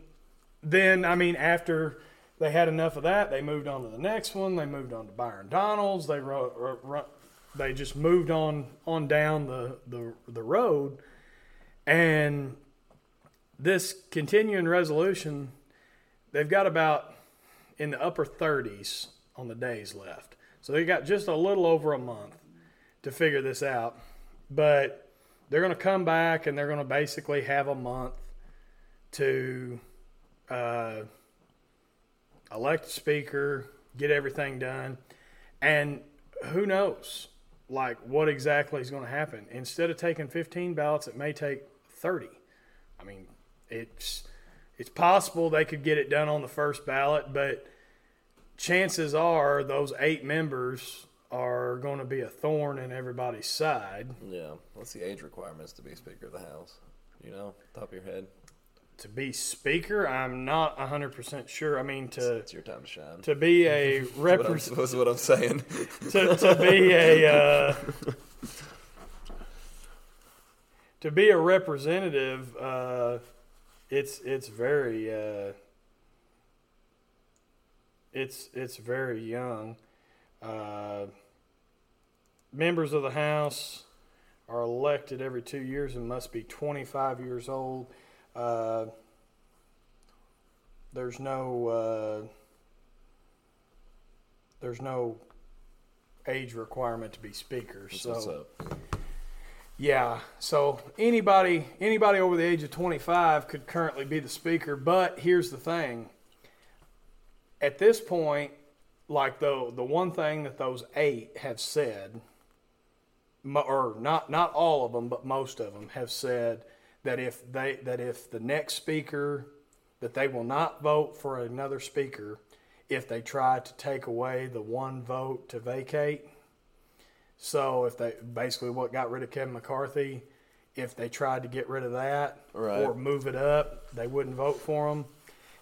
Speaker 2: then, I mean, after they had enough of that, they moved on to the next one. They moved on to Byron Donalds. They wrote, wrote, wrote- they just moved on on down the, the the road, and this continuing resolution, they've got about in the upper 30s on the days left. So they got just a little over a month to figure this out. But they're going to come back and they're going to basically have a month to uh, elect a speaker, get everything done, and who knows, like what exactly is going to happen. Instead of taking 15 ballots, it may take 30. I mean, it's it's possible they could get it done on the first ballot, but chances are those eight members are going to be a thorn in everybody's side.
Speaker 1: Yeah. What's the age requirements to be Speaker of the House? You know, top of your head.
Speaker 2: To be speaker, I'm not 100% sure. I mean, to
Speaker 1: It's your time to shine.
Speaker 2: to be a [LAUGHS] representative. [LAUGHS]
Speaker 1: that's what I'm saying. [LAUGHS]
Speaker 2: to, to be a uh, to be a representative, uh, it's it's very uh, it's it's very young. Uh, members of the House are elected every two years and must be 25 years old. Uh, there's no uh, there's no age requirement to be speaker.
Speaker 1: That's
Speaker 2: so
Speaker 1: what's up.
Speaker 2: yeah, so anybody anybody over the age of 25 could currently be the speaker, but here's the thing. At this point, like the the one thing that those 8 have said or not not all of them, but most of them have said that if they that if the next speaker that they will not vote for another speaker if they try to take away the one vote to vacate. So if they basically what got rid of Kevin McCarthy, if they tried to get rid of that
Speaker 1: Right.
Speaker 2: or move it up, they wouldn't vote for him.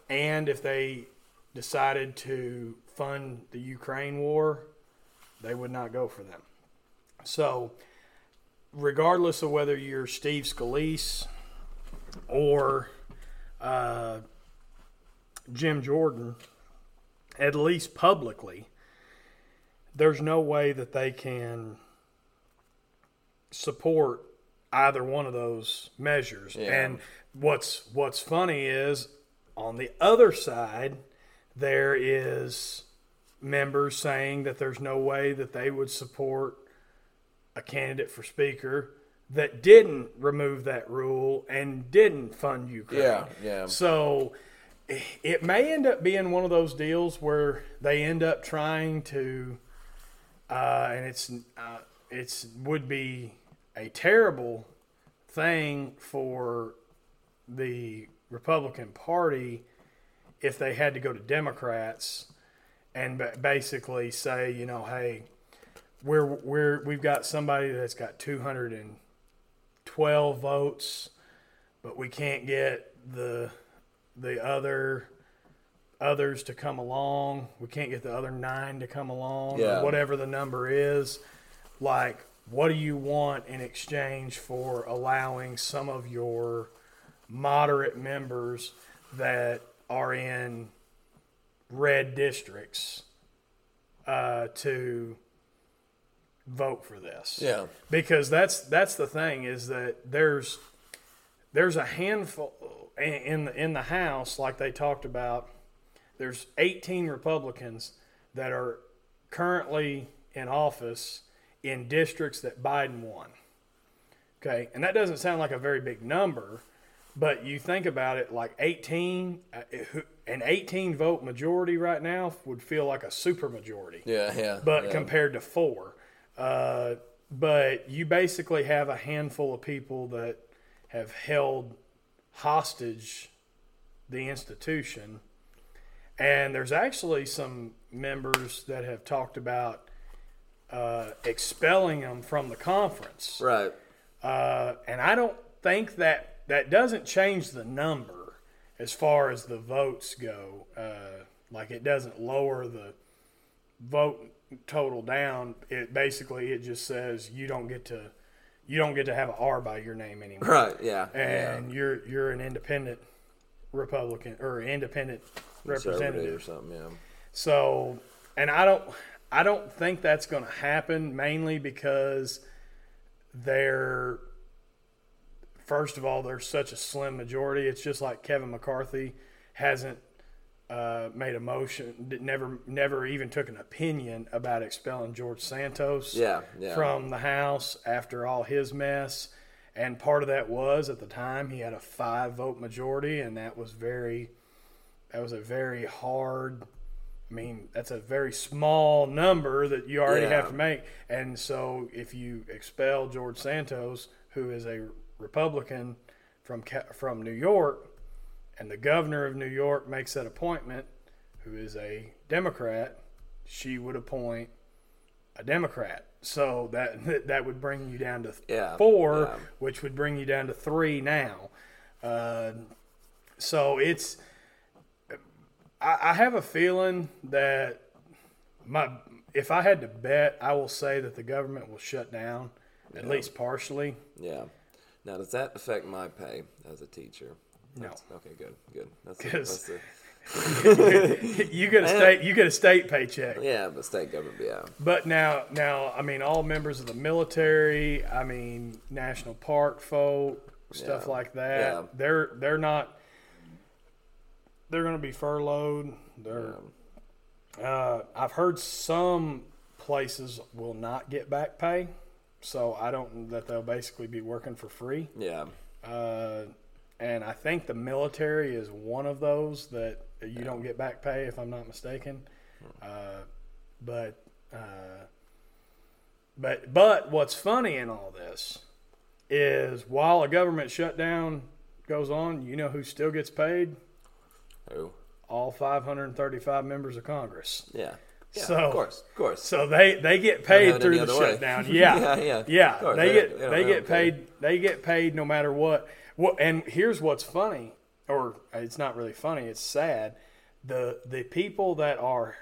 Speaker 2: And if they decided to fund the Ukraine war, they would not go for them. So, regardless of whether you're Steve Scalise or uh, Jim Jordan, at least publicly, there's no way that they can support either one of those measures.
Speaker 1: Yeah.
Speaker 2: And what's what's funny is on the other side there is members saying that there's no way that they would support a candidate for speaker that didn't remove that rule and didn't fund Ukraine.
Speaker 1: Yeah, yeah.
Speaker 2: So it may end up being one of those deals where they end up trying to, uh, and it's uh, it's would be a terrible thing for the Republican Party if they had to go to Democrats and ba- basically say, you know, hey, we're we're we've got somebody that's got 212 votes, but we can't get the the other others to come along. We can't get the other nine to come along,
Speaker 1: Yeah.
Speaker 2: or whatever the number is. Like, what do you want in exchange for allowing some of your moderate members that are in red districts uh, to vote for this?
Speaker 1: Yeah.
Speaker 2: because that's that's the thing is that there's there's a handful in- in the in the House, like they talked about. There's 18 Republicans that are currently in office in districts that Biden won. Okay, and that doesn't sound like a very big number, but you think about it, like 18, uh, an 18 vote majority right now would feel like a super majority
Speaker 1: Yeah, yeah.
Speaker 2: but
Speaker 1: yeah.
Speaker 2: compared to four. Uh, but you basically have a handful of people that have held hostage the institution. And there's actually some members that have talked about uh, expelling them from the conference.
Speaker 1: right.
Speaker 2: Uh, and I don't think that that doesn't change the number as far as the votes go. Uh, like it doesn't lower the vote total down. It basically it just says you don't get to you don't get to have an R by your name anymore, [LAUGHS]
Speaker 1: Right. Yeah. yeah.
Speaker 2: and you're you're an independent Republican or independent representative.
Speaker 1: or something. Yeah.
Speaker 2: So, and I don't, I don't think that's going to happen mainly because they're, first of all, there's such a slim majority. It's just like Kevin McCarthy hasn't uh, made a motion, never, never even took an opinion about expelling George Santos
Speaker 1: Yeah. Yeah.
Speaker 2: from the House after all his mess. And part of that was at the time he had a five vote majority, and that was very, that was a very hard. I mean, that's a very small number that you already
Speaker 1: Yeah.
Speaker 2: have to make. And so if you expel George Santos, who is a Republican from from New York, and the governor of New York makes that appointment, who is a Democrat, she would appoint a Democrat. So that [LAUGHS] that would bring you down to
Speaker 1: Yeah,
Speaker 2: four,
Speaker 1: yeah.
Speaker 2: which would bring you down to three now. Uh, so it's. I, I have a feeling that my if I had to bet, I will say that the government will shut down at least partially.
Speaker 1: Yeah. Now, does that affect my pay as a teacher?
Speaker 2: No.
Speaker 1: That's- Okay, good, good. That's, the, [LAUGHS] that's the, [LAUGHS]
Speaker 2: you get a state you get a state paycheck.
Speaker 1: yeah, but state government, yeah.
Speaker 2: But now, now, I mean, all members of the military, I mean, national park folk, stuff
Speaker 1: Yeah.
Speaker 2: like that.
Speaker 1: Yeah.
Speaker 2: They're they're not. They're going to be furloughed. They're. Uh, I've heard some places will not get back pay, so I don't that they'll basically be working for free.
Speaker 1: Yeah.
Speaker 2: Uh, and I think the military is one of those that you don't get back pay, if I'm not mistaken. Uh, but uh, but but what's funny in all this is while a government shutdown goes on, you know who still gets paid?
Speaker 1: Who?
Speaker 2: All 535 members of Congress.
Speaker 1: Yeah. Yeah,
Speaker 2: So-
Speaker 1: of course, of course.
Speaker 2: So they, they get paid through the shutdown. [LAUGHS] Yeah,
Speaker 1: Yeah, yeah.
Speaker 2: yeah.
Speaker 1: Course,
Speaker 2: They
Speaker 1: they-
Speaker 2: get
Speaker 1: they
Speaker 2: they, get paid. They get paid no matter what. What? And here's what's funny, or it's not really funny. It's sad. The the people that are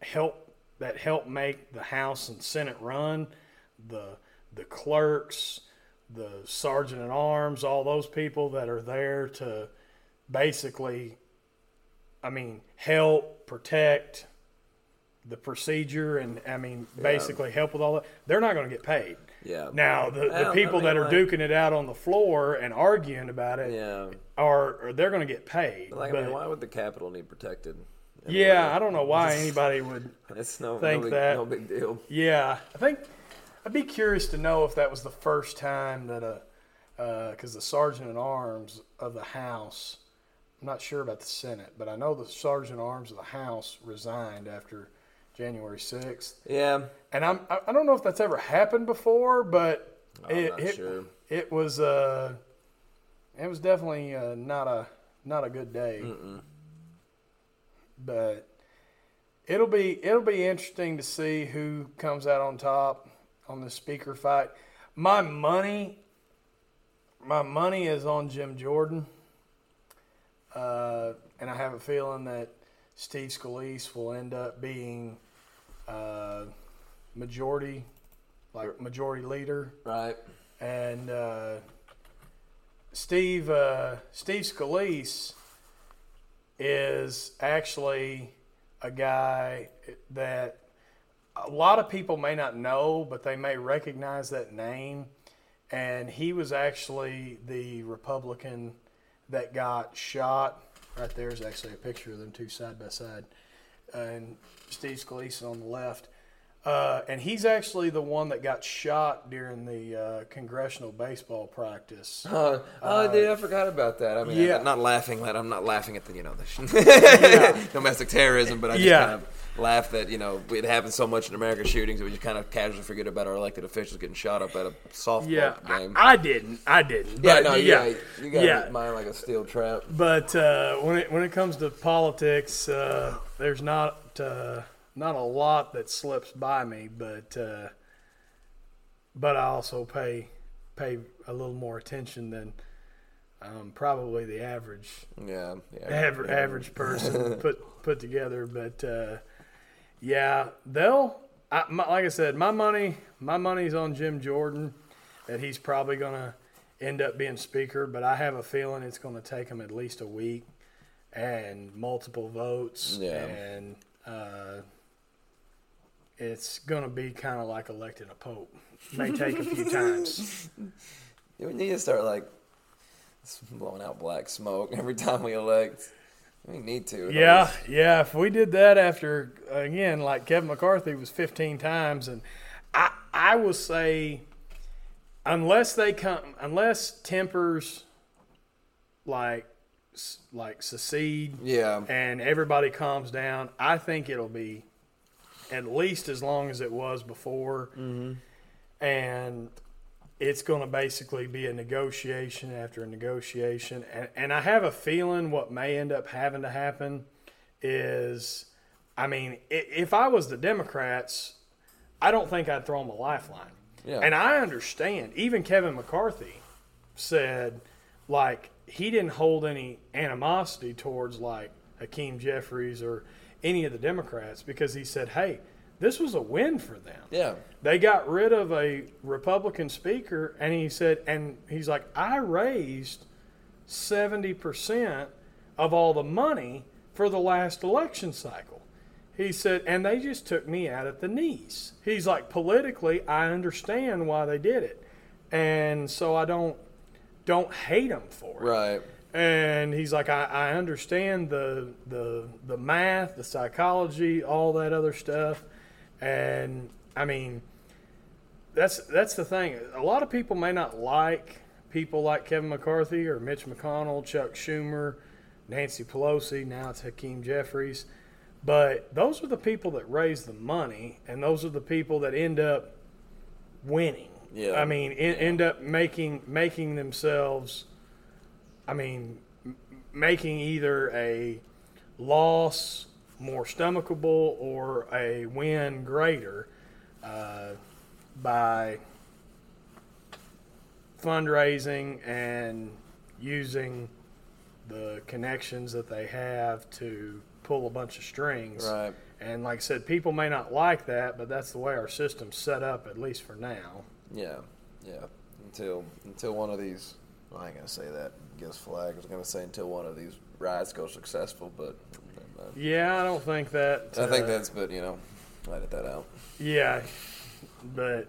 Speaker 2: help that help make the House and Senate run, the the clerks, the sergeant at arms, all those people that are there to basically, I mean, help protect the procedure and I mean basically help with all that. They're not going to get paid.
Speaker 1: Yeah.
Speaker 2: Now the, the people that are
Speaker 1: like-
Speaker 2: duking it out on the floor and arguing about it
Speaker 1: Yeah.
Speaker 2: are, are they're going to get paid.
Speaker 1: Like,
Speaker 2: but
Speaker 1: I mean, why would the capital need protected?
Speaker 2: yeah, I don't know why anybody would. [LAUGHS]
Speaker 1: It's no,
Speaker 2: think
Speaker 1: no, big,
Speaker 2: that-
Speaker 1: no big deal.
Speaker 2: Yeah, I think I'd be curious to know if that was the first time that a uh, because the sergeant at arms of the House. I'm not sure about the Senate, but I know the sergeant at arms of the House resigned after January 6th.
Speaker 1: Yeah.
Speaker 2: And I'm I don't know if that's ever happened before, but it it,
Speaker 1: sure.
Speaker 2: it was uh it was definitely uh, not a not a good day. But it'll be it'll be interesting to see who comes out on top on the speaker fight. My money my money is on Jim Jordan. Uh, and I have a feeling that Steve Scalise will end up being uh, majority, like majority leader,
Speaker 1: Right.
Speaker 2: and uh, Steve uh, Steve Scalise is actually a guy that a lot of people may not know, but they may recognize that name. And he was actually the Republican that got shot. Right there is actually a picture of them two side by side, and Steve Scalise on the left. Uh, and he's actually the one that got shot during the uh, congressional baseball practice. [LAUGHS]
Speaker 1: Oh, oh dude, I forgot about that. I mean,
Speaker 2: yeah.
Speaker 1: I'm not laughing at. I'm not laughing at the you know the [LAUGHS] yeah. domestic terrorism, but I just
Speaker 2: Yeah.
Speaker 1: kind of laugh that you know it happens so much in American shootings that we just kind of casually forget about our elected officials getting shot up at a softball
Speaker 2: Yeah,
Speaker 1: game.
Speaker 2: I, I didn't. I didn't.
Speaker 1: yeah, no,
Speaker 2: yeah,
Speaker 1: yeah, you got
Speaker 2: yeah.
Speaker 1: mine like a steel trap.
Speaker 2: But uh, when it when it comes to politics, uh, there's not uh, not a lot that slips by me, but uh, but I also pay pay a little more attention than um, probably the average
Speaker 1: Yeah, yeah,
Speaker 2: aver-
Speaker 1: yeah.
Speaker 2: average person [LAUGHS] put put together. But uh, yeah, they'll. I, my, like I said, my money my money's on Jim Jordan that he's probably gonna end up being speaker. But I have a feeling it's gonna take him at least a week and multiple votes.
Speaker 1: Yeah.
Speaker 2: and uh, it's gonna be kind of like electing a pope. May take a few [LAUGHS] times.
Speaker 1: We need to start like blowing out black smoke every time we elect. We need to.
Speaker 2: Yeah, yeah. If we did that after again, like Kevin McCarthy was 15 times, and I I will say, unless they come, unless tempers like like secede
Speaker 1: Yeah.
Speaker 2: and everybody calms down, I think it'll be at least as long as it was before, mm-hmm. and it's going to basically be a negotiation after a negotiation. And, and I have a feeling what may end up having to happen is, I mean, if I was the Democrats, I don't think I'd throw them a lifeline.
Speaker 1: Yeah.
Speaker 2: And I understand. Even Kevin McCarthy said, like, he didn't hold any animosity towards, like, Hakeem Jeffries or any of the Democrats because he said, hey, this was a win for them
Speaker 1: Yeah.
Speaker 2: they got rid of a Republican speaker, and he said, and he's like, I raised 70% of all the money for the last election cycle. He said, and they just took me out at the knees. He's like, politically, I understand why they did it. And so I don't don't hate them for it
Speaker 1: Right.
Speaker 2: and he's like, I, I understand the the the math, the psychology, all that other stuff, and I mean, that's that's the thing. A lot of people may not like people like Kevin McCarthy or Mitch McConnell, Chuck Schumer, Nancy Pelosi. Now it's Hakeem Jeffries, but those are the people that raise the money, and those are the people that end up winning.
Speaker 1: Yeah.
Speaker 2: I mean, en- end up making making themselves. I mean, m- making either a loss more stomachable or a win greater uh, by fundraising and using the connections that they have to pull a bunch of strings.
Speaker 1: Right.
Speaker 2: And like I said, people may not like that, but that's the way our system's set up, at least for now.
Speaker 1: Yeah, yeah. Until until one of these, well, I ain't gonna say that. Guess flag. I was gonna say until one of these rides goes successful, but uh,
Speaker 2: Yeah, I don't think that.
Speaker 1: I think
Speaker 2: uh,
Speaker 1: that's. But you know, edit that out.
Speaker 2: Yeah, but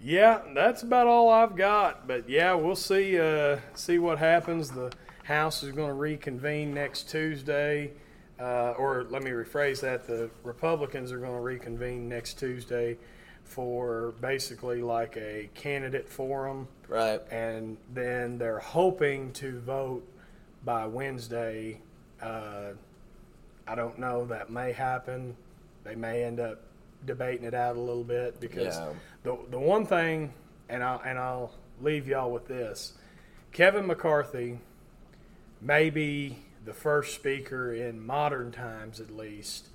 Speaker 2: yeah, that's about all I've got. But yeah, we'll see. Uh, see what happens. The House is going to reconvene next Tuesday, uh, or let me rephrase that: the Republicans are going to reconvene next Tuesday for basically like a candidate forum,
Speaker 1: Right.
Speaker 2: and then they're hoping to vote by Wednesday. Uh, I don't know. That may happen. They may end up debating it out a little bit because
Speaker 1: Yeah.
Speaker 2: the the one thing, and I'll and I'll leave y'all with this: Kevin McCarthy may be the first speaker in modern times, at least,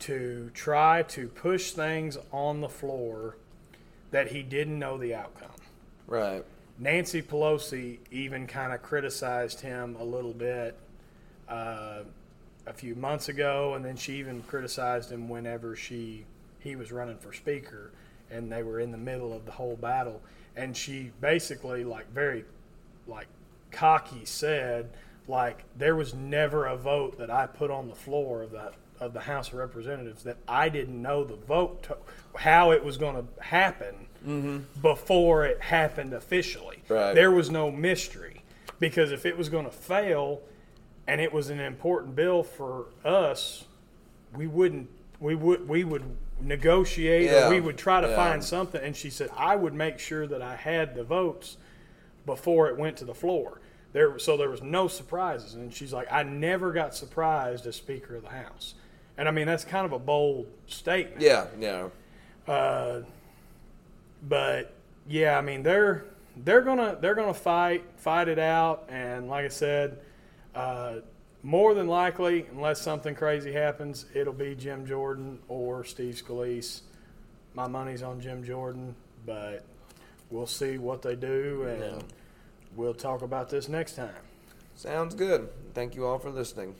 Speaker 2: to try to push things on the floor that he didn't know the outcome.
Speaker 1: Right.
Speaker 2: Nancy Pelosi even kind of criticized him a little bit uh, a few months ago, and then she even criticized him whenever she he was running for speaker, and they were in the middle of the whole battle, and she basically like very like cocky said like there was never a vote that I put on the floor of the of the House of Representatives that I didn't know the vote to, how it was going to happen before it happened officially.
Speaker 1: Right.
Speaker 2: There was no mystery because if it was going to fail and it was an important bill for us, we wouldn't we would we would negotiate
Speaker 1: Yeah.
Speaker 2: or we would try to
Speaker 1: Yeah.
Speaker 2: find something and she said I would make sure that I had the votes before it went to the floor. There so there was no surprises and she's like I never got surprised as speaker of the house. And I mean that's kind of a bold statement.
Speaker 1: Yeah. Yeah.
Speaker 2: Uh, but yeah, I mean they're they're gonna they're gonna fight fight it out, and like I said, uh, more than likely, unless something crazy happens, it'll be Jim Jordan or Steve Scalise. My money's on Jim Jordan, but we'll see what they do, and
Speaker 1: Yeah.
Speaker 2: we'll talk about this next time.
Speaker 1: Sounds good. Thank you all for listening.